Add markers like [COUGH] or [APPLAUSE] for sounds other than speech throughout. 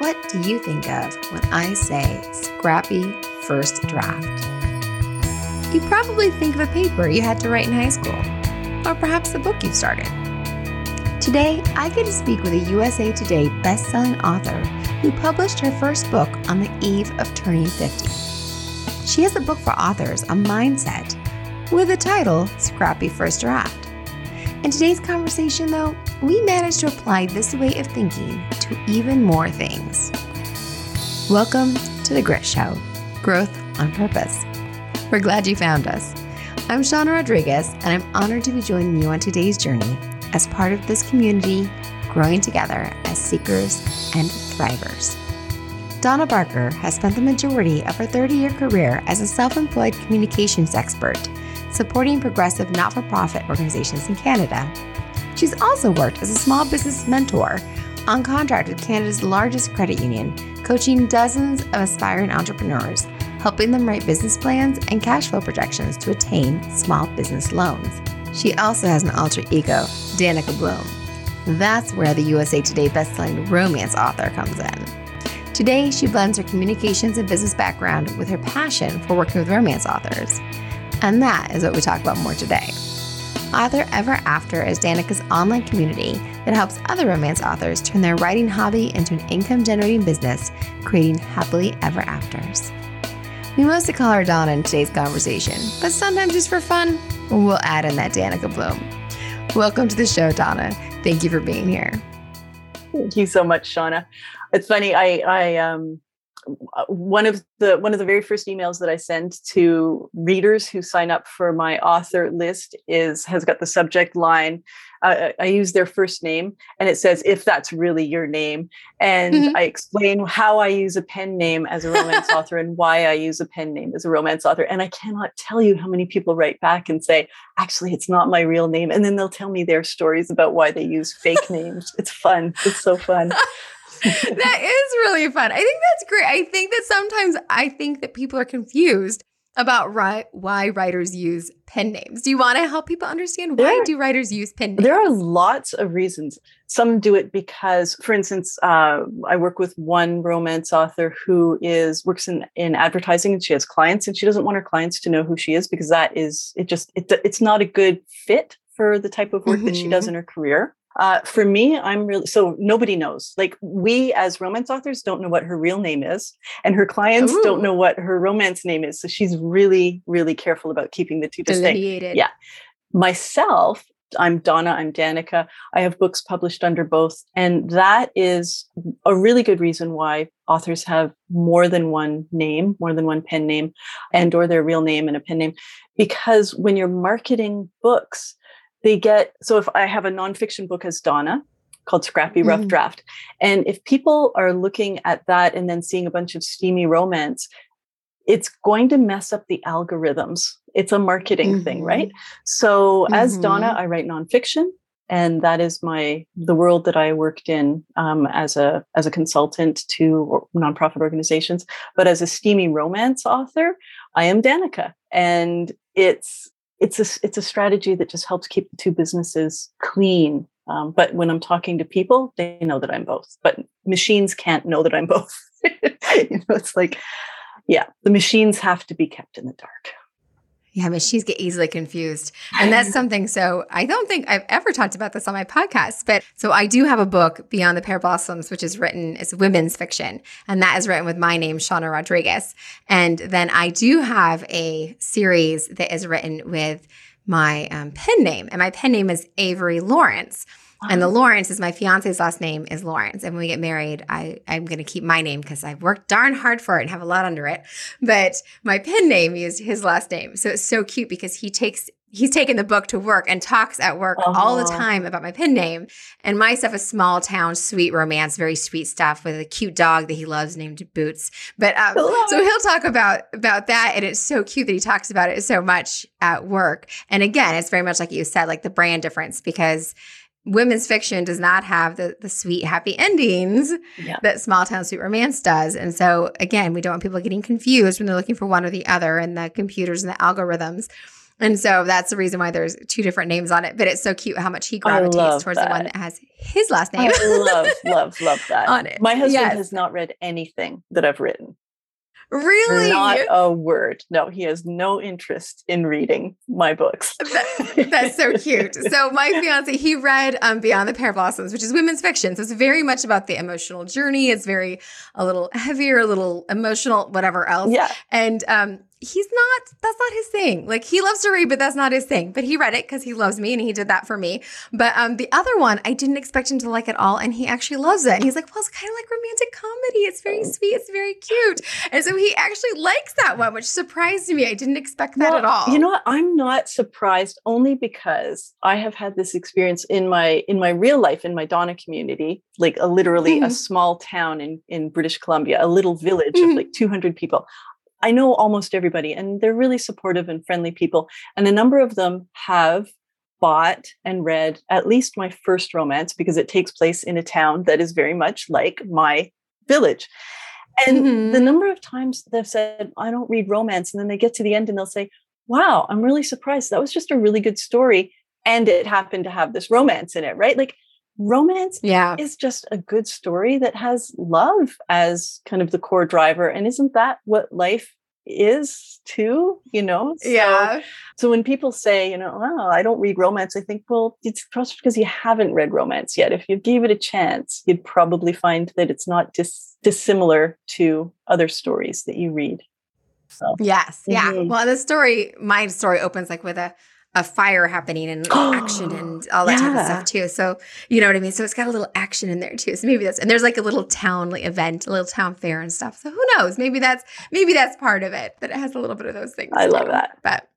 What do you think of when I say scrappy first draft? You probably think of a paper you had to write in high school, or perhaps a book you started. Today, I get to speak with a USA Today best-selling author who published her first book on the eve of turning 50. She has a book for authors on mindset with the title Scrappy First Draft. In today's conversation, though, we managed to apply this way of thinking to even more things. Welcome to The Grit Show Growth on Purpose. We're glad you found us. I'm Shauna Rodriguez, and I'm honored to be joining you on today's journey as part of this community, growing together as seekers and thrivers. Donna Barker has spent the majority of her 30 year career as a self employed communications expert supporting progressive not for profit organizations in Canada. She's also worked as a small business mentor on contract with Canada's largest credit union, coaching dozens of aspiring entrepreneurs, helping them write business plans and cash flow projections to attain small business loans. She also has an alter ego, Danika Bloom. That's where the USA Today bestselling romance author comes in. Today, she blends her communications and business background with her passion for working with romance authors. And that is what we talk about more today. Author Ever After is Danika's online community that helps other romance authors turn their writing hobby into an income generating business, creating happily ever afters. We mostly call her Donna in today's conversation, but sometimes just for fun, we'll add in that Danika Bloom. Welcome to the show, Donna. Thank you for being here. Thank you so much, Shauna. It's funny. I I um one of the one of the very first emails that I send to readers who sign up for my author list is has got the subject line. Uh, I use their first name, and it says if that's really your name, and mm-hmm. I explain how I use a pen name as a romance [LAUGHS] author and why I use a pen name as a romance author. And I cannot tell you how many people write back and say, actually, it's not my real name, and then they'll tell me their stories about why they use fake names. It's fun. It's so fun. [LAUGHS] that is really fun. I think that's great. I think that sometimes I think that people are confused about ri- why writers use pen names. Do you want to help people understand why there, do writers use pen names? There are lots of reasons. Some do it because, for instance, uh, I work with one romance author who is works in, in advertising and she has clients and she doesn't want her clients to know who she is because that is it just it, it's not a good fit for the type of work mm-hmm. that she does mm-hmm. in her career. Uh, for me, I'm really so nobody knows. Like we as romance authors don't know what her real name is, and her clients Ooh. don't know what her romance name is. So she's really, really careful about keeping the two distinct. Yeah. Myself, I'm Donna, I'm Danika. I have books published under both. And that is a really good reason why authors have more than one name, more than one pen name, and or their real name and a pen name. Because when you're marketing books, they get so if I have a nonfiction book as Donna called Scrappy Rough mm-hmm. Draft, and if people are looking at that and then seeing a bunch of steamy romance, it's going to mess up the algorithms. It's a marketing mm-hmm. thing, right? So mm-hmm. as Donna, mm-hmm. I write nonfiction, and that is my the world that I worked in um, as a as a consultant to nonprofit organizations. But as a steamy romance author, I am Danika, and it's it's a it's a strategy that just helps keep the two businesses clean. Um, but when I'm talking to people, they know that I'm both. But machines can't know that I'm both. [LAUGHS] you know, it's like, yeah, the machines have to be kept in the dark. Yeah, machines get easily confused. And that's [LAUGHS] something. So I don't think I've ever talked about this on my podcast, but so I do have a book, Beyond the Pear Blossoms, which is written, it's women's fiction. And that is written with my name, Shauna Rodriguez. And then I do have a series that is written with my um, pen name. And my pen name is Avery Lawrence. And the Lawrence is my fiance's last name is Lawrence. And when we get married, I, I'm going to keep my name because I've worked darn hard for it and have a lot under it. But my pen name is his last name. So it's so cute because he takes he's taken the book to work and talks at work uh-huh. all the time about my pen name. And my stuff is small town, sweet romance, very sweet stuff with a cute dog that he loves named Boots. But um, so he'll talk about about that, and it's so cute that he talks about it so much at work. And again, it's very much like you said, like the brand difference because women's fiction does not have the the sweet happy endings yeah. that small town sweet romance does and so again we don't want people getting confused when they're looking for one or the other and the computers and the algorithms And so that's the reason why there's two different names on it. But it's so cute how much he gravitates towards that. the one that has his last name. I love, love, love [LAUGHS] that. on it. My husband yes. has not read anything that I've written. Really? Not a word. No, he has no interest in reading my books. that, that's so cute. [LAUGHS] So my fiance, he read um, Beyond the Pear Blossoms, which is women's fiction. So it's very much about the emotional journey. It's very a little heavier, a little emotional, whatever else. Yeah. And um, he's not that's not his thing. Like he loves to read but that's not his thing. But he read it because he loves me and he did that for me. But um the other one i didn't expect him to like at all and he actually loves it. And he's like well it's kind of like romantic comedy. It's very sweet. It's very cute. And so he actually likes that one which surprised me. I didn't expect that well, at all. you know what? I'm not surprised only because i have had this experience in my in my real life in my donna community like a literally mm-hmm. a small town in in british columbia a little village mm-hmm. of like 200 people I know almost everybody, and they're really supportive and friendly people. And a number of them have bought and read at least my first romance because it takes place in a town that is very much like my village. And mm-hmm. the number of times they've said, I don't read romance. And then they get to the end and they'll say, Wow, I'm really surprised. That was just a really good story. And it happened to have this romance in it, right? Like romance yeah. is just a good story that has love as kind of the core driver. And isn't that what life is too? You know? So, yeah. So when people say, you know, oh, I don't read romance, I think, well, it's just because you haven't read romance yet. If you gave it a chance, you'd probably find that it's not dis- dissimilar to other stories that you read. So yes, yeah. Mm-hmm. Well, the story, my story opens like with a a fire happening and [GASPS] action and all that yeah. type of stuff too. So you know what I mean. So it's got a little action in there too. So maybe that's and there's like a little town like event, a little town fair and stuff. So who knows? Maybe that's maybe that's part of it. That it has a little bit of those things. I too. love that. But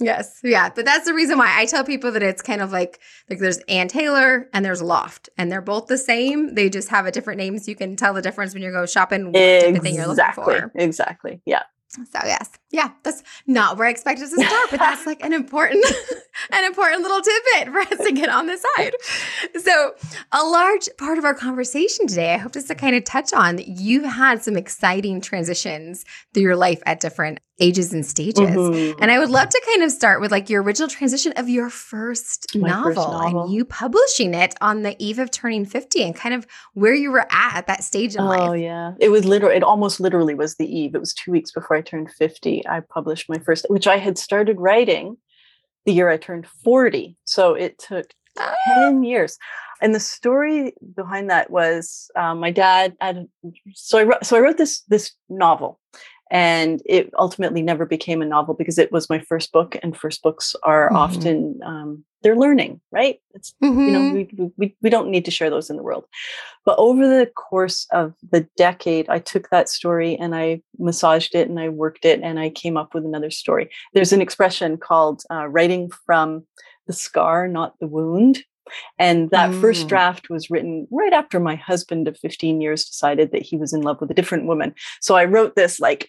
yes, yeah. But that's the reason why I tell people that it's kind of like like there's Ann Taylor and there's Loft, and they're both the same. They just have a different name, so you can tell the difference when you go shopping. What exactly. thing you're looking for. Exactly. Yeah. So yes, yeah, that's not where I expected to start, but that's like an important, [LAUGHS] an important little tidbit for us to get on the side. So a large part of our conversation today, I hope just to kind of touch on that you've had some exciting transitions through your life at different ages and stages, mm-hmm. and I would love to kind of start with like your original transition of your first novel, first novel, and you publishing it on the eve of turning fifty, and kind of where you were at at that stage in oh, life. Oh yeah, it was literally, it almost literally was the eve. It was two weeks before I turned fifty I published my first, which I had started writing the year I turned 40. So it took ah. 10 years. And the story behind that was um, my dad had, so I wrote, so I wrote this, this novel and it ultimately never became a novel because it was my first book and first books are mm-hmm. often um, they're learning right it's mm-hmm. you know mm-hmm. we, we, we don't need to share those in the world but over the course of the decade i took that story and i massaged it and i worked it and i came up with another story there's an expression called uh, writing from the scar not the wound and that mm. first draft was written right after my husband of 15 years decided that he was in love with a different woman. So I wrote this like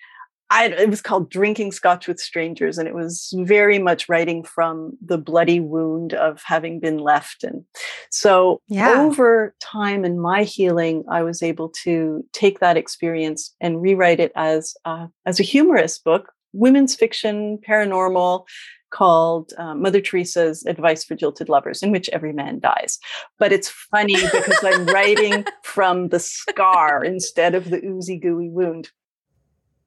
I, it was called Drinking Scotch with Strangers, and it was very much writing from the bloody wound of having been left. And so, yeah. over time in my healing, I was able to take that experience and rewrite it as uh, as a humorous book, women's fiction, paranormal, called uh, Mother Teresa's Advice for Jilted Lovers, in which every man dies. But it's funny because I'm writing [LAUGHS] from the scar instead of the oozy gooey wound.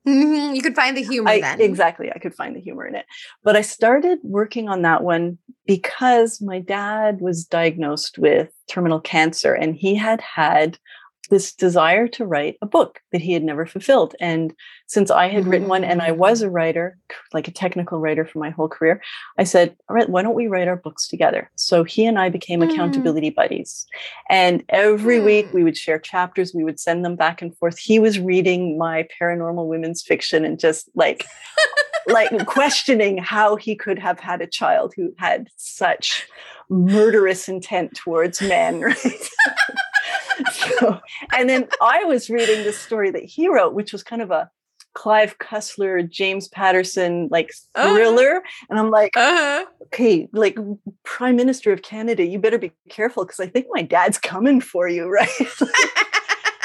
Mm-hmm. You could find the humor I, then. Exactly. I could find the humor in it. But I started working on that one because my dad was diagnosed with terminal cancer and he had had this desire to write a book that he had never fulfilled. And since I had mm-hmm. written one and I was a writer, like a technical writer for my whole career, I said, All right, why don't we write our books together? So he and I became mm-hmm. accountability buddies. And every mm-hmm. week mm. we would share chapters, we would send them back and forth. He was reading my paranormal women's fiction and just like, like questioning [LAUGHS] how he could have had a child who had such murderous intent towards men, [LAUGHS] right? So, and then I was reading the story that he wrote, which was kind of a Clive Cussler, James Patterson like uh-huh. thriller. Uh-huh. And I'm like, uh-huh. okay, like Prime Minister of Canada, you better be careful because I think my dad's coming for you, [LAUGHS] right?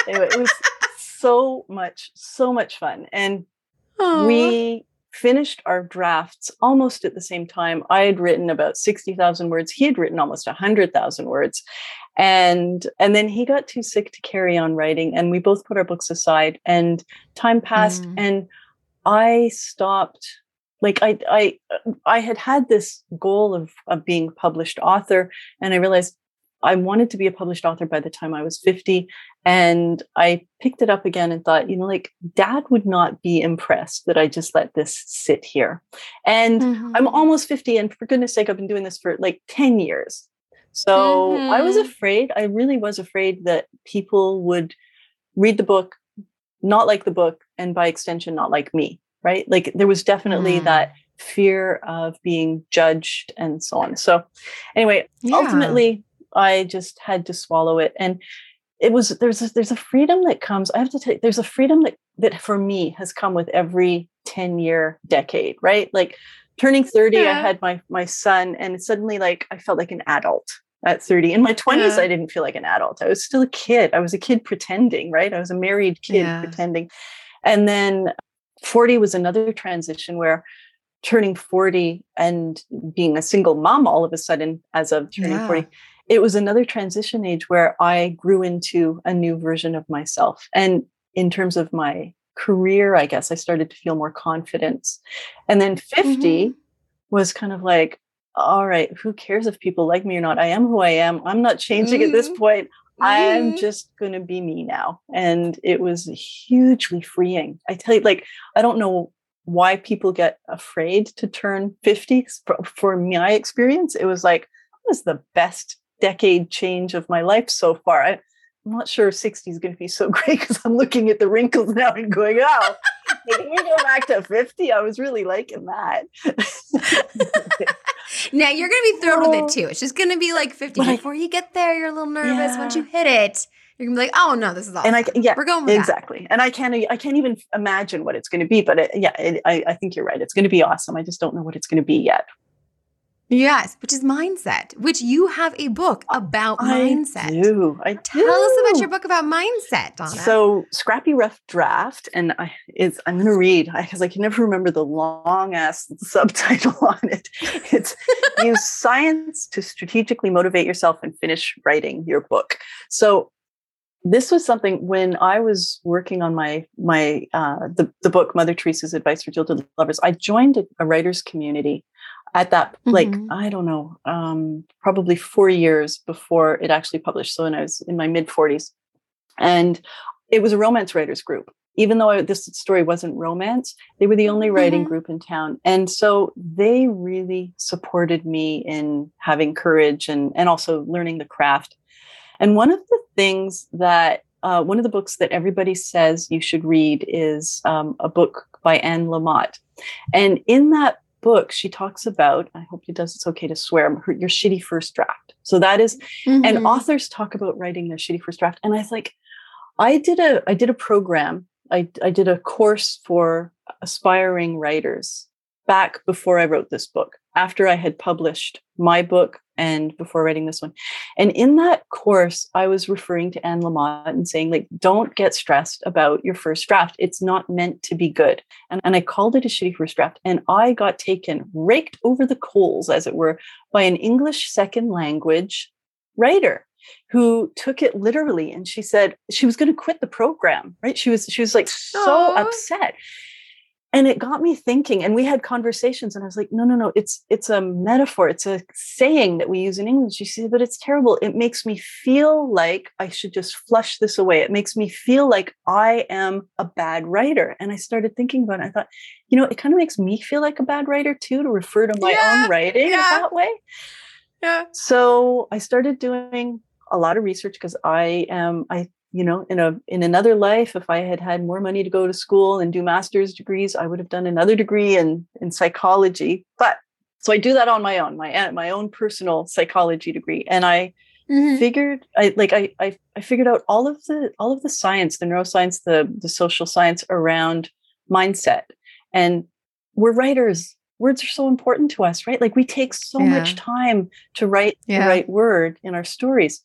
anyway, it was [LAUGHS] so much, so much fun. And Aww. we finished our drafts almost at the same time. I had written about 60,000 words. He had written almost 100,000 words. And and then he got too sick to carry on writing and we both put our books aside and time passed mm. and I stopped like I I I had had this goal of of being a published author and I realized I wanted to be a published author by the time I was 50. And I picked it up again and thought, you know, like dad would not be impressed that I just let this sit here. And mm-hmm. I'm almost 50. And for goodness sake, I've been doing this for like 10 years. So mm-hmm. I was mm-hmm. afraid, I really was afraid that people would read the book, not like the book, and by extension, not like me. Right. Like there was definitely mm. that fear of being judged and so on. So, anyway, yeah. ultimately, I just had to swallow it. And it was there's a, there's a freedom that comes. I have to take there's a freedom that that for me has come with every 10 year decade, right? Like turning 30, yeah. I had my my son, and suddenly like I felt like an adult at 30. In my 20s, yeah. I didn't feel like an adult. I was still a kid. I was a kid pretending, right? I was a married kid yeah. pretending. And then 40 was another transition where turning 40 and being a single mom all of a sudden as of turning yeah. 40 it was another transition age where I grew into a new version of myself. And in terms of my career, I guess I started to feel more confidence. And then 50 mm-hmm. was kind of like, all right, who cares if people like me or not? I am who I am. I'm not changing mm-hmm. at this mm-hmm. point. I'm mm-hmm. just going to be me now. And it was hugely freeing. I tell you, like, I don't know why people get afraid to turn 50. For my experience, it was like, I was the best decade change of my life so far. I, am not sure 60 is going to be so [LAUGHS] great because I'm looking at the wrinkles now and going, oh, can we go back to 50? I was really liking that. [LAUGHS] now you're going to be thrilled with it oh. too. It's just going to be like 50. Before you get there, you're a little nervous. Yeah. Once you hit it, you're gonna be like, oh no, this is awesome. And I yeah, we're going exactly. That. And I can't I can't even imagine what it's going to be. But it, yeah, it, I I think you're right. It's going to be awesome. I just don't know what it's going to be yet. Yes, which is mindset, which you have a book about I mindset. Do. I Tell do. us about your book about mindset, Donna. So, Scrappy Rough Draft, and I is I'm going to read because I, I, can never remember the long ass [LAUGHS] subtitle on it. It's use science to strategically motivate yourself and finish writing your book. So, this was something when I was working on my my uh, the the book Mother Teresa's Advice for Jilted Lovers. I joined a, a writers community at that like mm-hmm. i don't know um, probably four years before it actually published so when i was in my mid 40s and it was a romance writers group even though I, this story wasn't romance they were the only writing mm-hmm. group in town and so they really supported me in having courage and and also learning the craft and one of the things that uh, one of the books that everybody says you should read is um, a book by Anne Lamott. And in that book, she talks about, I hope it does, it's okay to swear, her, your shitty first draft. So that is, mm-hmm. and authors talk about writing their shitty first draft. And I was like, I did a, I did a program, I, I did a course for aspiring writers back before I wrote this book, after I had published my book and before writing this one. And in that course, I was referring to Anne Lamott and saying, like, don't get stressed about your first draft. It's not meant to be good. And, and I called it a shitty first draft. And I got taken, raked over the coals, as it were, by an English second language writer who took it literally and she said she was going to quit the program right she was she was like so Aww. upset and it got me thinking and we had conversations and i was like no no no it's it's a metaphor it's a saying that we use in english. You see but it's terrible it makes me feel like i should just flush this away it makes me feel like i am a bad writer. And i started thinking about it i thought you know it kind of makes me feel like a bad writer too to refer to my yeah, own writing yeah. that way. Yeah. So i started doing a lot of research because i am i you know in a in another life if i had had more money to go to school and do master's degrees i would have done another degree in in psychology but so i do that on my own my my own personal psychology degree and i mm-hmm. figured i like I, I i figured out all of the all of the science the neuroscience the the social science around mindset and we're writers words are so important to us right like we take so yeah. much time to write yeah. the right word in our stories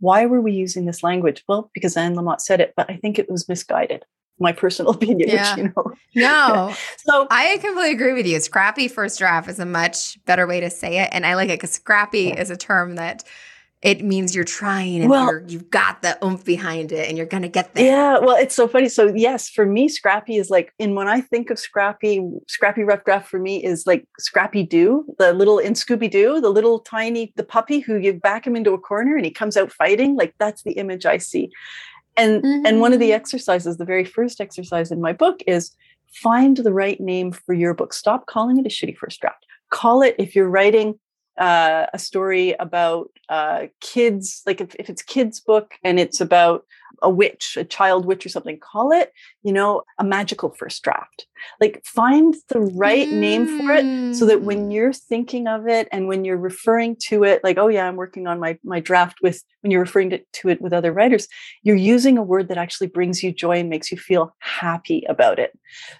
why were we using this language? Well, because Anne Lamott said it, but I think it was misguided. my personal [LAUGHS] opinion, Yeah. which you know. No, [LAUGHS] So I completely agree with you. Scrappy first draft is a much better way to say it. And I like it because scrappy is a term that it means you're trying and Well- you're, you've got the oomph behind it and you're going to get there. Yeah, well, it's so funny. So yes, for me, Scrappy is like, and when I think of Scrappy, Scrappy Rough Draft for me is like Scrappy Doo, the little in Scooby Doo, the little tiny the puppy who you back him into a corner and he comes out fighting. Like that's the image I see. And and one of the Mhm. exercises, the very first exercise in my book is find the right name for your book. Stop calling it a shitty first draft. Call it if you're writing uh, a story about uh, kids, like if, if it's kids' book and it's about a witch, a child witch or something, call it, you know, a magical first draft. Like find the right name for it so that when Mm. you're thinking of it and when you're referring to it, like, oh yeah, I'm working on my my draft with when you're referring to, to it with other writers, you're using a word that actually brings you joy and makes you feel happy about it.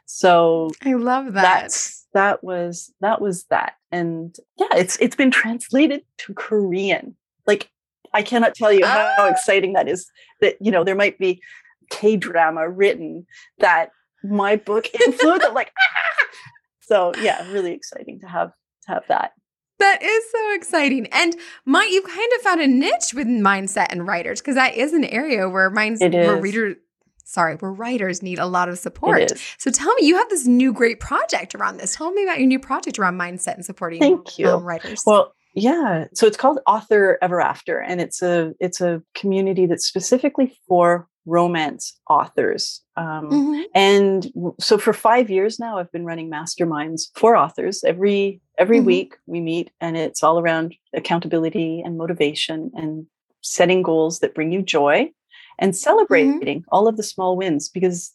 So I love that. that's that was that was that and yeah it's it's been translated to korean like i cannot tell you how Ah. exciting that is that you know there might be k drama written that my book [LAUGHS] influenced i'm like ah! so yeah really exciting to have to have that That is so exciting. And my you kind of found a niche with mindset and writers because that is an area where minds where readers sorry, where writers need a lot of support. So tell me, you have this new great project around this. Tell me about your new project around mindset and supporting Thank you. um, writers. Well, yeah. So it's called Author Ever After, and it's a it's a community that's specifically for romance authors. Um, Mhm. And so for five years now, I've been running masterminds for authors. Every every Mhm. week we meet, and it's all around accountability and motivation and setting goals that bring you joy and celebrating all of the small wins because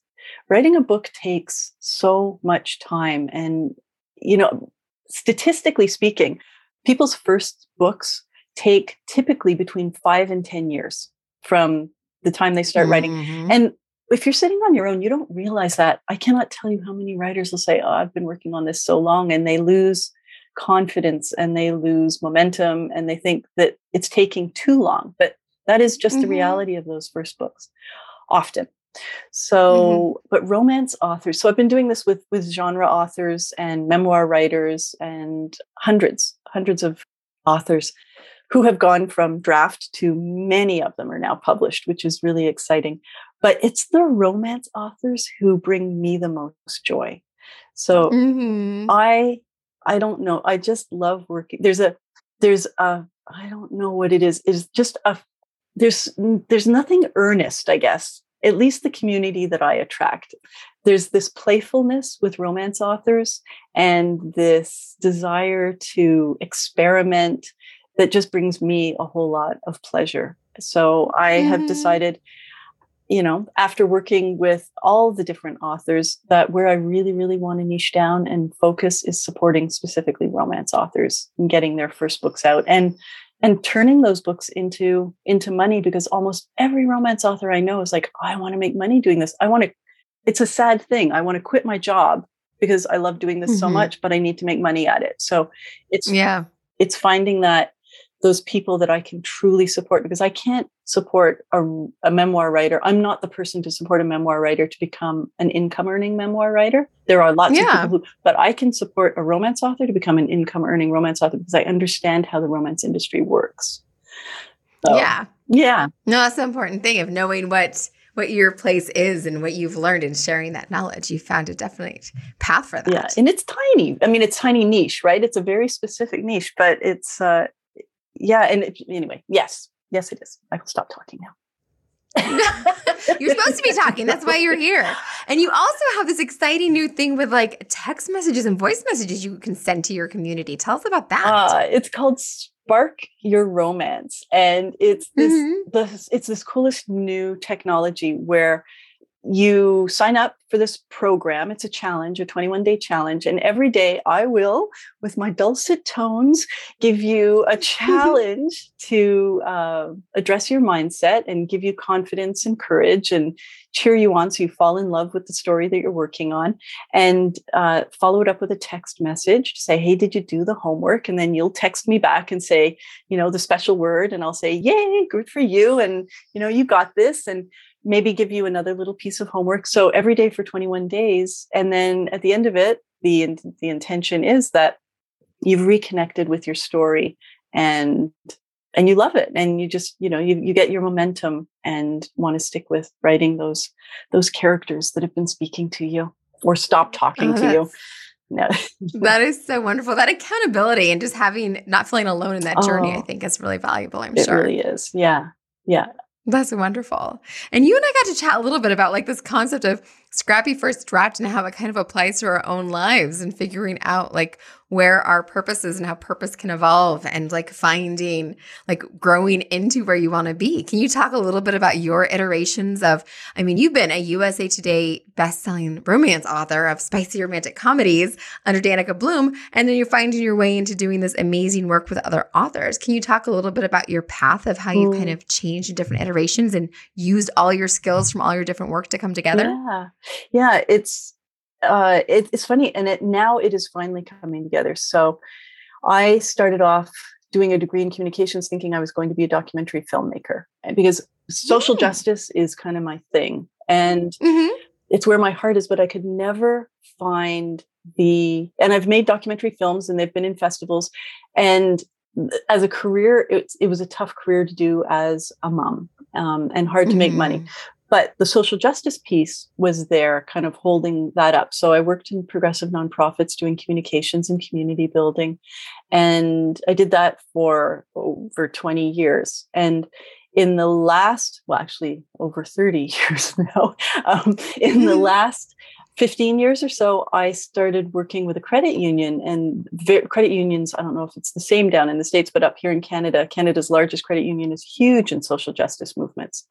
writing a book takes so much time and you know statistically speaking people's first books take typically between 5 and 10 years from the time they start writing Mhm. and if you're sitting on your own, you don't realize that. I cannot tell you how many writers will say, Oh, I've been working on this so long, and they lose confidence and they lose momentum and they think that it's taking too long. But that is just the Mhm. reality of those first books often. So, but romance authors. So I've been doing this with with genre authors and memoir writers and hundreds, hundreds of authors who have gone from draft to many of them are now published, which is really exciting. But it's the romance authors who bring me the most joy. So Mhm. I I don't know. I just love working. There's a there's a I don't know what it is. It's just a there's there's nothing earnest, I guess. At least the community that I attract. There's this playfulness with romance authors and this desire to experiment that just brings me a whole lot of pleasure. So I have Mhm. decided you know, after working with all the different authors, that where I really, really want to niche down and focus is supporting specifically romance authors and getting their first books out and and turning those books into into money because almost every romance author I know is like, I want to make money doing this. I want to. It's a sad thing. I want to quit my job because I love doing this so Mhm. much, but I need to make money at it. So it's Yeah. it's finding that those people that I can truly support because I can't support a, a memoir writer. I'm not the person to support a memoir writer to become an income earning memoir writer. There are lots Yeah. of people who, but I can support a romance author to become an income earning romance author because I understand how the romance industry works. So, yeah. Yeah. No, that's the important thing of knowing what what your place is and what you've learned and sharing that knowledge. You found a definite path for that. Yeah. And it's tiny. I mean, it's tiny niche, right? It's a very specific niche, but it's, uh, yeah. And it, anyway, yes. Yes, it is. I can stop talking now. [LAUGHS] You're supposed to be talking. That's why you're here. And you also have this exciting new thing with like text messages and voice messages you can send to your community. Tell us about that. Uh, it's called Spark Your Romance, and it's this Mhm. the it's this coolest new technology where you sign up for this program. It's a challenge, a 21 day challenge, and every day I will, with my dulcet tones, give you a [LAUGHS] challenge to uh, address your mindset and give you confidence and courage and cheer you on so you fall in love with the story that you're working on and uh, follow it up with a text message to say hey did you do the homework and then you'll text me back and say you know the special word and i'll say yay good for you and you know you got this and maybe give you another little piece of homework. So every day for 21 days. And then at the end of it, the, the intention is that you've reconnected with your story and and you love it. And you just you know you, you get your momentum and want to stick with writing those those characters that have been speaking to you or stop talking oh, to you. [LAUGHS] no. that is so wonderful. That accountability and just having not feeling alone in that journey oh, i think is really valuable i'm it sure. it really is. Yeah. Yeah that's wonderful. And you and I got to chat a little bit about like this concept of scrappy first draft and how it kind of applies to our own lives and figuring out like where our purpose is and how purpose can evolve and like finding like growing into where you want to be. Can you talk a little bit about your iterations of I mean you've been a USA Today best-selling romance author of spicy romantic comedies under Danika Bloom and then you're finding your way into doing this amazing work with other authors. Can you talk a little bit about your path of how you kind mm. of changed in different iterations and used all your skills from all your different work to come together? Yeah. Yeah, it's uh, it, it's funny, and it now it is finally coming together. So, I started off doing a degree in communications, thinking I was going to be a documentary filmmaker, because social mm. justice is kind of my thing, and mm-hmm. it's where my heart is. But I could never find the, and I've made documentary films, and they've been in festivals, and as a career, it, it was a tough career to do as a mom um, and hard to make mm-hmm. money but the social justice piece was there kind of holding that up. So i worked in progressive nonprofits doing communications and community building and i did that for over 20 years. And in the last well actually over 30 [LAUGHS] years now um, in the last 15 years or so, I started working with a credit union and credit unions. I don't know if it's the same down in the States, but up here in Canada, Canada's largest credit union is huge in social justice movements.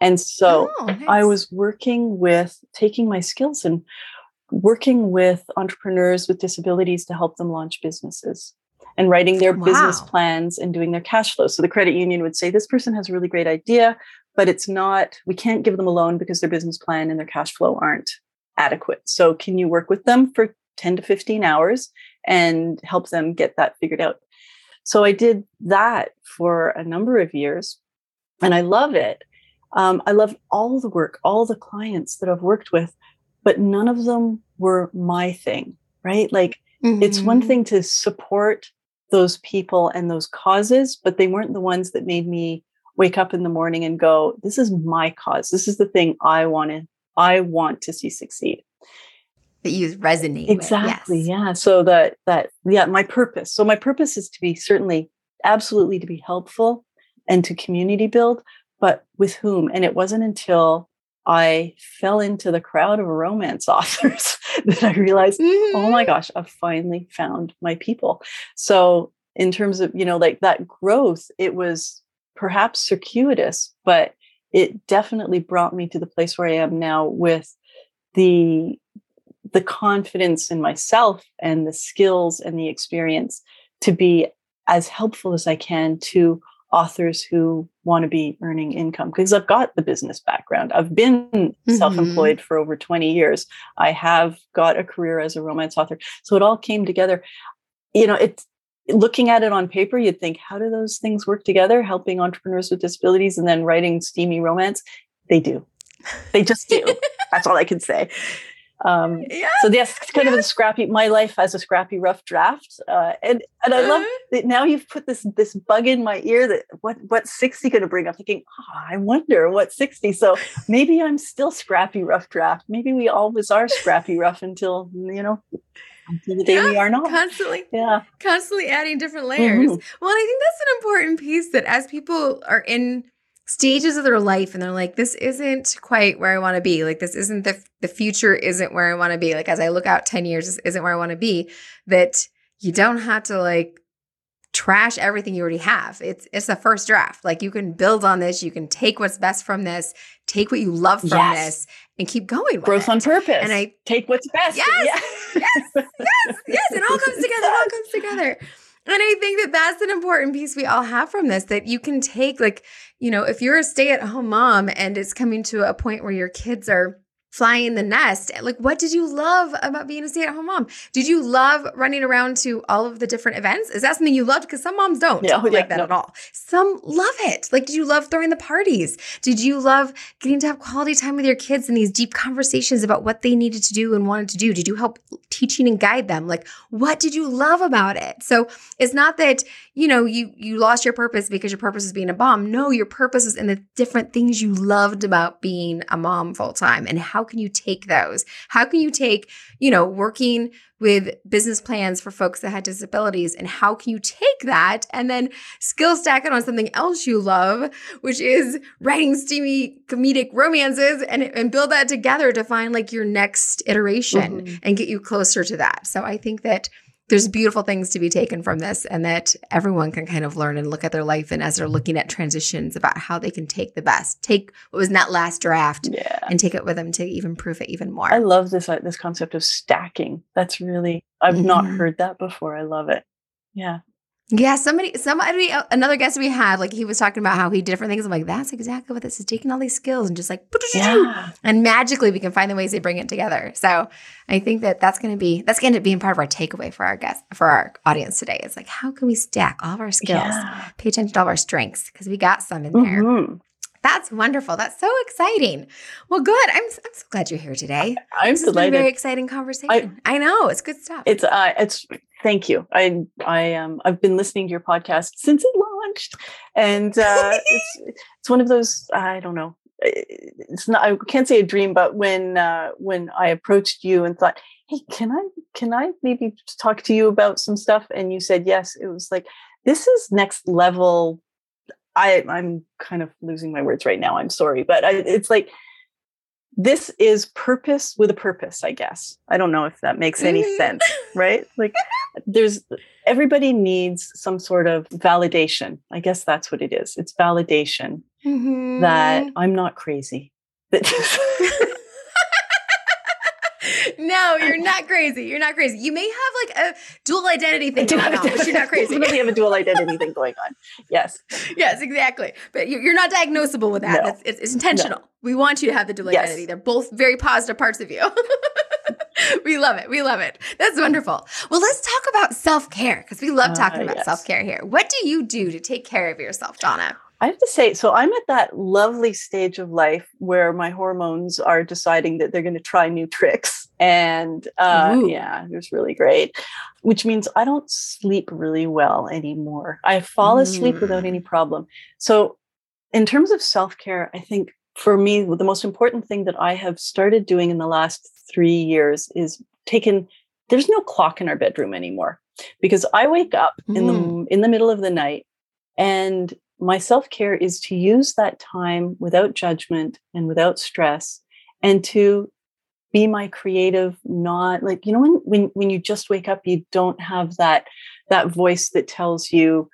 And so oh, nice. I was working with taking my skills and working with entrepreneurs with disabilities to help them launch businesses and writing their wow. business plans and doing their cash flow. So the credit union would say, This person has a really great idea, but it's not, we can't give them a loan because their business plan and their cash flow aren't adequate. So, can you work with them for 10 to 15 hours and help them get that figured out? So, I did that for a number of years and I love it. Um, I love all the work, all the clients that I've worked with, but none of them were my thing, right? Like, mm-hmm. it's one mm-hmm. thing to support those people and those causes, but they weren't the ones that made me wake up in the morning and go, This is my cause. This is the thing I want to I want to see succeed. That you resonate. Exactly. Yes. Yeah. So that that yeah, my purpose. So my purpose is to be certainly absolutely to be helpful and to community build, but with whom? And it wasn't until I fell into the crowd of romance [LAUGHS] authors that I realized, mm-hmm. oh my mm-hmm. gosh, I've finally found my people. So in terms of, you know, like that growth, it was perhaps circuitous, but it definitely brought me to the place where I am now with the the confidence in myself and the skills and the experience to be as helpful as I can to authors who want to be earning income because I've got the business background. I've been mm-hmm. self-employed for over 20 years. I have got a career as a romance author. So it all came together. You know, it's looking at it on paper, you'd think, how do those things work together? Helping entrepreneurs with disabilities and then writing steamy romance. They do. They just do. [LAUGHS] That's all I can say. Um, yeah, so yes, kind yeah. of a scrappy. My life as a scrappy rough draft, uh, and and I love uh-huh. that now you've put this this bug in my ear that what what's sixty going to bring? I'm thinking, oh, I wonder what sixty. So maybe I'm still scrappy rough draft. Maybe we always are scrappy rough until you know until the day yeah, we are not. Constantly. Yeah. Constantly adding different layers. Mm-hmm. Well, I think that's an important piece that as people are in stages of their life and they're like, this isn't quite where I want to be. Like this isn't the the future isn't where I want to be. Like as I look out 10 years, this isn't where I want to be. That you don't have to like trash everything you already have. It's it's the first draft. Like you can build on this, you can take what's best from this, take what you love from yes. this, and keep going. Growth it. on purpose. And I take what's best. Yes, yes, [LAUGHS] yes, yes, yes. It all comes together. It all comes together. And I think that that's an important piece we all have from this that you can take, like, you know, if you're a stay at home mom and it's coming to a point where your kids are flying the nest. Like, what did you love about being a stay at home mom? Did you love running around to all of the different events? Is that something you loved? Because some moms don't Yeah, like yeah, that no. at all. Some love it. Like, did you love throwing the parties? Did you love getting to have quality time with your kids and these deep conversations about what they needed to do and wanted to do? Did you help teaching and guide them? Like, what did you love about it? So it's not that you know you you lost your purpose because your purpose is being a mom. No, your purpose is in the different things you loved about being a mom full time. And how can you take those? How can you take you know working with business plans for folks that had disabilities and how can you take that and then skill stack it on something else you love which is writing steamy comedic romances and, and build that together to find like your next iteration Mhm. and get you closer to that so i think that there's beautiful things to be taken from this and that everyone can kind of learn and look at their life and as they're looking at transitions about how they can take the best take what was in that last draft Yeah. and take it with them to even prove it even more I love this uh, this concept of stacking. That's really I've not Mhm. heard that before. I love it. Yeah. Yeah, somebody, somebody, another guest we had, like he was talking about how he did different things. I'm like, that's exactly what this is taking all these skills and just like, Yeah. and magically we can find the ways they bring it together. So I think that that's going to be, that's going to be being part of our takeaway for our guests, for our audience today. It's like, how can we stack all of our skills, Yeah. pay attention to all of our strengths? Because we got some in there. Mhm. That's wonderful. That's so exciting. Well, good. I'm, I'm so glad you're here today. [LAUGHS] I'm This has been a delighted. very exciting conversation. I, know. It's good stuff. it's uh it's thank you i i um i've been listening to your podcast since it launched and uh it's [LAUGHS] it's one of those i don't know it's not i can't say a dream but when uh when i approached you and thought hey can i can i maybe talk to you about some stuff and you said yes it was like this is next level i i'm kind of losing my words right now i'm sorry but I, it's like this is purpose with a purpose i guess. I don't know if that makes any Mm. sense [LAUGHS] right? Like there's everybody needs some sort of validation. I guess that's what it is. It's validation that Mhm. i'm not crazy. [LAUGHS] That no, you're not crazy. You're not crazy. You may have like a dual identity thing going on, but you're not [LAUGHS] crazy. definitely have a dual identity thing going on yes yes, exactly. But you- you're not diagnosable with that. No. That's, it's, it's intentional. We want you to have the dual Yes. identity. They're both very positive parts of you. [LAUGHS] we love it. We love it. That's wonderful. Well, let's talk about self care because we love talking ah, about yes. self care here. What do you do to take care of yourself, Donna? I have to say, so I'm at that lovely stage of life where my hormones are deciding that they're going to try new tricks. And uh, yeah, it was really great, which means I don't sleep really well anymore. I fall asleep without Mm. any problem. So, in terms of self care, I think for me, the most important thing that I have started doing in the last three years is taken, there's no clock in our bedroom anymore because I wake up in the in the middle of the night and my self care is to use that time without judgment and without stress and to be my creative not like you know when when when you just wake up you don't have that that voice that tells you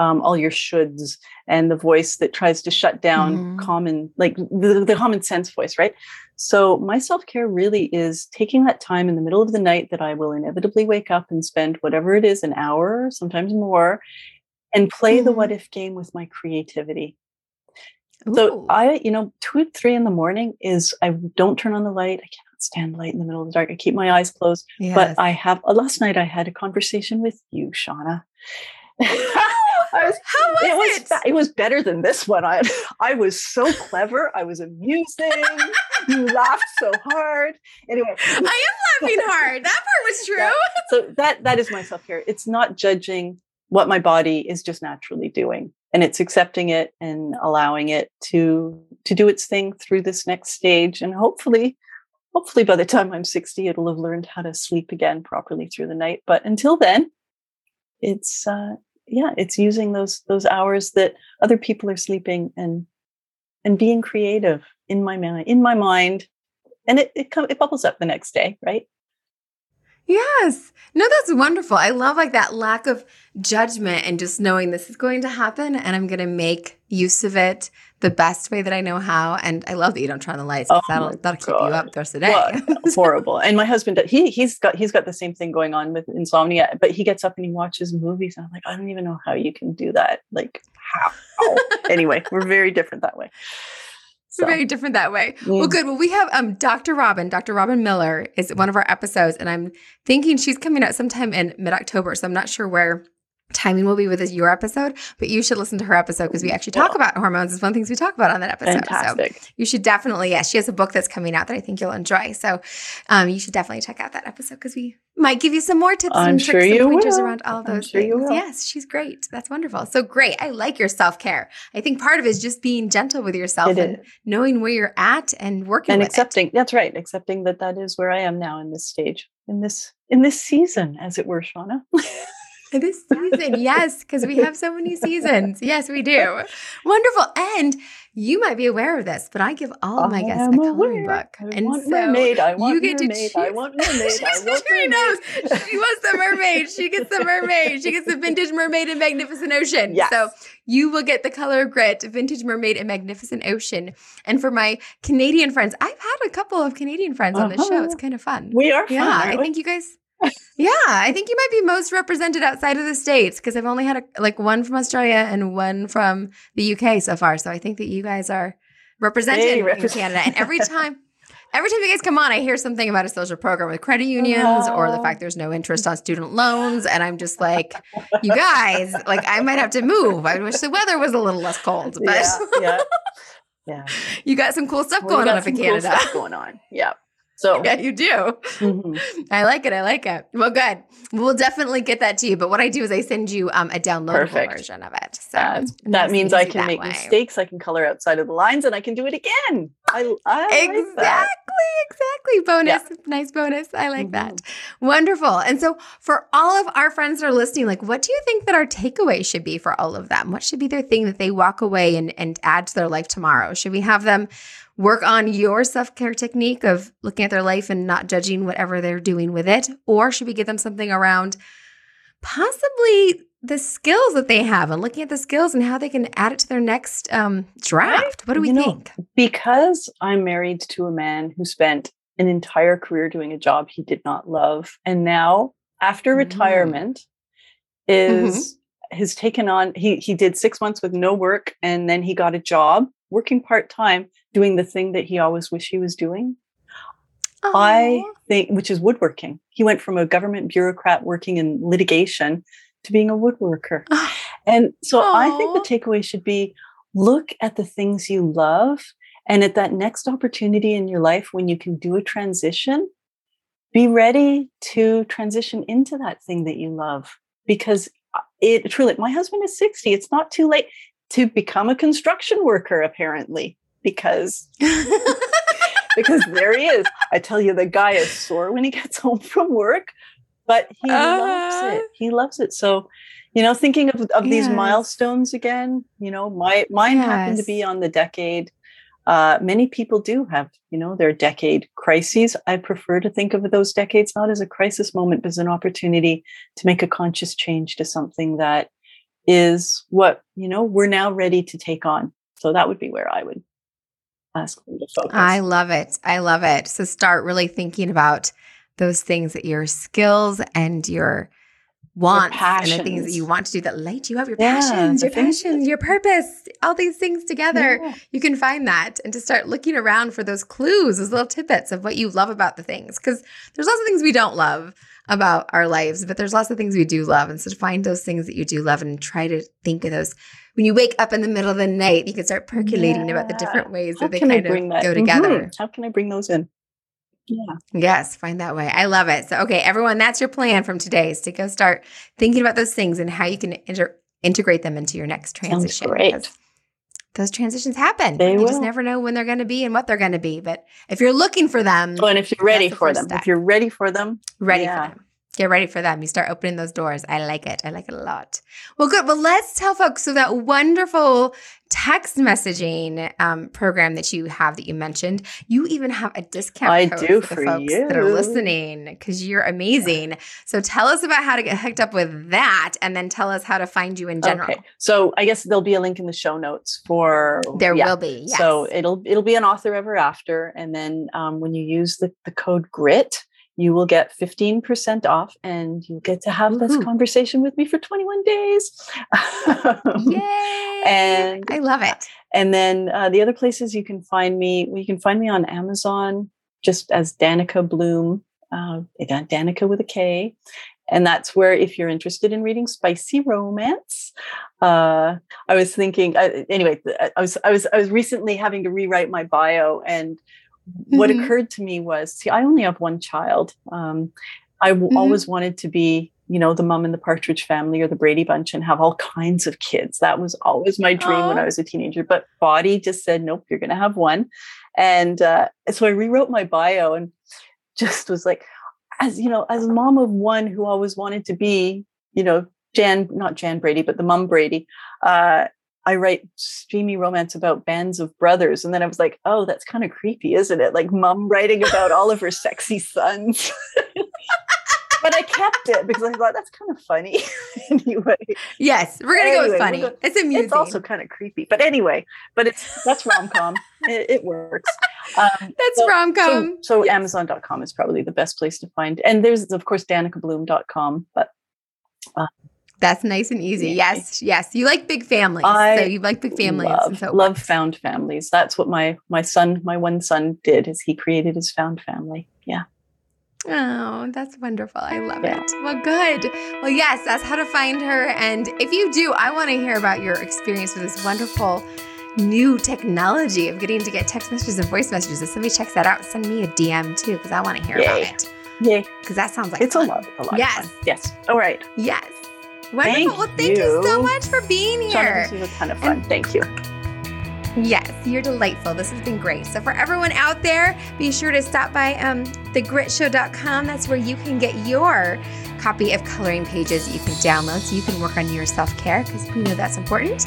um, all your shoulds and the voice that tries to shut down Mhm. common like the, the common sense voice right so my self-care really is taking that time in the middle of the night that i will inevitably wake up and spend whatever it is an hour sometimes more and play the Mhm. what if game with my creativity so I, you know, two, three in the morning is I don't turn on the light. I cannot stand light in the middle of the dark. I keep my eyes closed. Yes. But I have uh, last night I had a conversation with you, Shauna. [LAUGHS] Was, How was it was it? it was better than this one. I I was so clever. I was amusing. you laughed so hard. Anyway, I am laughing hard. That part was [LAUGHS] true. Yeah. so that that is my self-care it's not judging what my body is just naturally doing and it's accepting it and allowing it to to do its thing through this next stage and hopefully hopefully by the time i'm 60 it'll have learned how to sleep again properly through the night. But until then it's uh yeah it's using those those hours that other people are sleeping and and being creative in my mind in my mind and it it, com- it bubbles up the next day right Yes. No, that's wonderful. I love like that lack of judgment and just knowing this is going to happen and I'm going to make use of it the best way that I know how. And I love that you don't turn on the lights. Oh that'll that'll keep you up the rest of the day. Well, [LAUGHS] horrible. And my husband, he he's got he's got the same thing going on with insomnia. But he gets up and he watches movies, and I'm like, I don't even know how you can do that. Like how? anyway, we're very different that way. So. Very different that way. Mm. Well, good. Well, we have um Dr. Robin. Dr. Robin Miller is one of our episodes, and I'm thinking she's coming out sometime in mid October. So I'm not sure where timing will be with your episode, but you should listen to her episode because we actually talk yeah. about hormones. It's one of the things we talk about on that episode. Fantastic. So you should definitely, yes, she has a book that's coming out that I think you'll enjoy. So um, you should definitely check out that episode because we might give you some more tips I'm and sure tricks and pointers will. around all of those sure things. Yes, she's great. That's wonderful. So great. I like your self care. I think part of it is just being gentle with yourself it and is. knowing where you're at and working and accepting. It. That's right. Accepting that that is where I am now in this stage, in this in this season, as it were, Shauna. [LAUGHS] [LAUGHS] this season, yes, because we have so many seasons. Yes, we do. Wonderful. And you might be aware of this, but I give all of my guests a coloring aware. book. I and want so mermaid. I want you get mermaid. to choose. I want mermaid. [LAUGHS] I want she mermaid. knows. She wants the mermaid. She gets the mermaid. She gets the vintage mermaid and magnificent ocean. Yes. So you will get the color grit, vintage mermaid and magnificent ocean. And for my Canadian friends, I've had a couple of Canadian friends on this show. It's Uh-huh. kind of fun. We are fun. Yeah, I we? think you guys. Yeah, I think you might be most represented outside of the states because I've only had a, like one from Australia and one from the UK so far. So I think that you guys are represented Hey, in Canada. And every time, every time you guys come on, I hear something about a social program with credit unions or the Oh. fact there's no interest on student loans, and I'm just like, you guys, like I might have to move. I wish the weather was a little less cold, but yeah, yeah, yeah. [LAUGHS] you got some cool stuff Well, going on up in some cool Canada. stuff going on. Yeah. So yeah, you do. mhm. [LAUGHS] I like it. I like it. Well, good. We'll definitely get that to you. But what I do is I send you um, a downloadable Perfect. version of it. So Uh, that means I can make way. mistakes. I can color outside of the lines, and I can do it again. I, I like Exactly, that. exactly. Bonus, nice bonus. I like that. Wonderful. And so, for all of our friends that are listening, like, what do you think that our takeaway should be for all of them? What should be their thing that they walk away and, and add to their life tomorrow? Should we have them work on your self care technique of looking at their life and not judging whatever they're doing with it? Or should we give them something around possibly the skills that they have and looking at the skills and how they can add it to their next um, draft? What do we You know, think? because I'm married to a man who spent an entire career doing a job he did not love, and now after Mm. retirement is has taken on he he did six months with no work, and then he got a job working part time doing the thing that he always wished he was doing. I think, which is woodworking. He went from a government bureaucrat working in litigation to being a woodworker. [SIGHS] And so I think the takeaway should be look at the things you love. And at that next opportunity in your life when you can do a transition, be ready to transition into that thing that you love. Because uh, it truly, my husband is 60. It's not too late to become a construction worker, apparently, because [LAUGHS] because there he is. I tell you, the guy is sore when he gets [LAUGHS] home from work, but he loves Uh. it. He loves it. So, you know, thinking of, of these milestones again, you know, my mine happened to be on the decade. Uh, many people do have, you know, their decade crises. I prefer to think of those decades not as a crisis moment, but as an opportunity to make a conscious change to something that is what, you know, we're now ready to take on. So that would be where I would ask them to focus. I love it. I love it. So start really thinking about those things that your skills and your wants and the things that you want to do that light you up, your Yeah, passions, your passions, your purpose, all these things together. Yeah. You can find that and to start looking around for those clues, those little tidbits of what you love about the things. Because there's lots of things we don't love about our lives, but there's lots of things we do love. And so to find those things that you do love and try to think of those. When you wake up in the middle of the night, you can start percolating about the different ways How that they kind bring of that go Mhm. together. How can I bring those in? Yeah. Yes, find that way. I love it. So, okay, everyone, that's your plan from today is to go start thinking about those things and how you can inter- integrate them into your next Sounds transition. great. Those transitions happen. They you just never know when they're going to be and what they're going to be. But if you're looking for them, Oh, and if you're ready for them, step. if you're ready for them, ready yeah. for them. Get ready for them. You start opening those doors. I like it. I like it a lot. Well, good. Well, let's tell folks so that wonderful text messaging um, program that you have that you mentioned, you even have a discount I code do for, for the folks that are listening because you're amazing. So tell us about how to get hooked up with that and then tell us how to find you in general. Okay. So I guess there'll be a link in the show notes for There yeah. will be. Yes. So it'll it'll be an author ever after, and then um, when you use the, the code GRIT, you will get 15% off and you get to have this conversation with me for 21 days. [LAUGHS] Yay! and I love it. And then uh, the other places you can find me, you can find me on Amazon just as Danika Bloom, uh, Danika with a K. And that's where, if you're interested in reading spicy romance, uh, I was thinking. Uh, anyway, I was I was I was recently having to rewrite my bio, and mm-hmm. what occurred to me was, see, I only have one child. Um, I w- mm-hmm. always wanted to be you know, the mom in the Partridge family or the Brady Bunch and have all [LAUGHS] kinds of kids. That was always my dream Aww. when I was a teenager. But body just said, nope, you're going to have one. And uh, so I rewrote my bio and just was like, as you know, as a mom of one who always wanted to be, you know, Jan, not Jan Brady, but the mom Brady. Uh, I write streamy romance about bands of brothers. And then I was like, oh, that's kind of creepy, isn't it? Like mom writing about all of her sexy sons. [LAUGHS] but I kept it because I thought that's kind of funny. [LAUGHS] anyway. Yes, we're gonna anyway, go with funny. It's amusing. It's also kind of creepy, but anyway. But it's that's rom com. it, it, works. Um, [LAUGHS] that's so, rom com. So, so yes. Amazon.com is probably the best place to find. And there's of course danikabloom.com, but. Uh, that's nice and easy. Yes, yes. You like big families. I so you like big families. Love, so love found families. That's what my my son, my one son, did. Is he created his found family. Yeah. Oh, that's wonderful. I love yeah. it. Well, good. Well, yes, that's how to find her. And if you do, I want to hear about your experience with this wonderful new technology of getting to get text messages and voice messages. If somebody checks that out, send me a DM too, because I want to hear Yay. about it. Yay. Because that sounds like it's fun. a lot, a lot. Yes. Yes. All right. Yes. Wonderful. Thank well, thank you. you. so much for being here. this was a ton of fun. And thank you. Yes, you're delightful. This has been great. So, for everyone out there, be sure to stop by um, thegritshow.com. That's where you can get your copy of coloring pages you can download so you can work on your self care because we know that's important.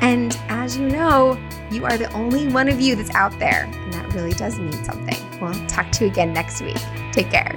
And as you know, you are the only one of you that's out there, and that really does mean something. We'll talk to you again next week. Take care.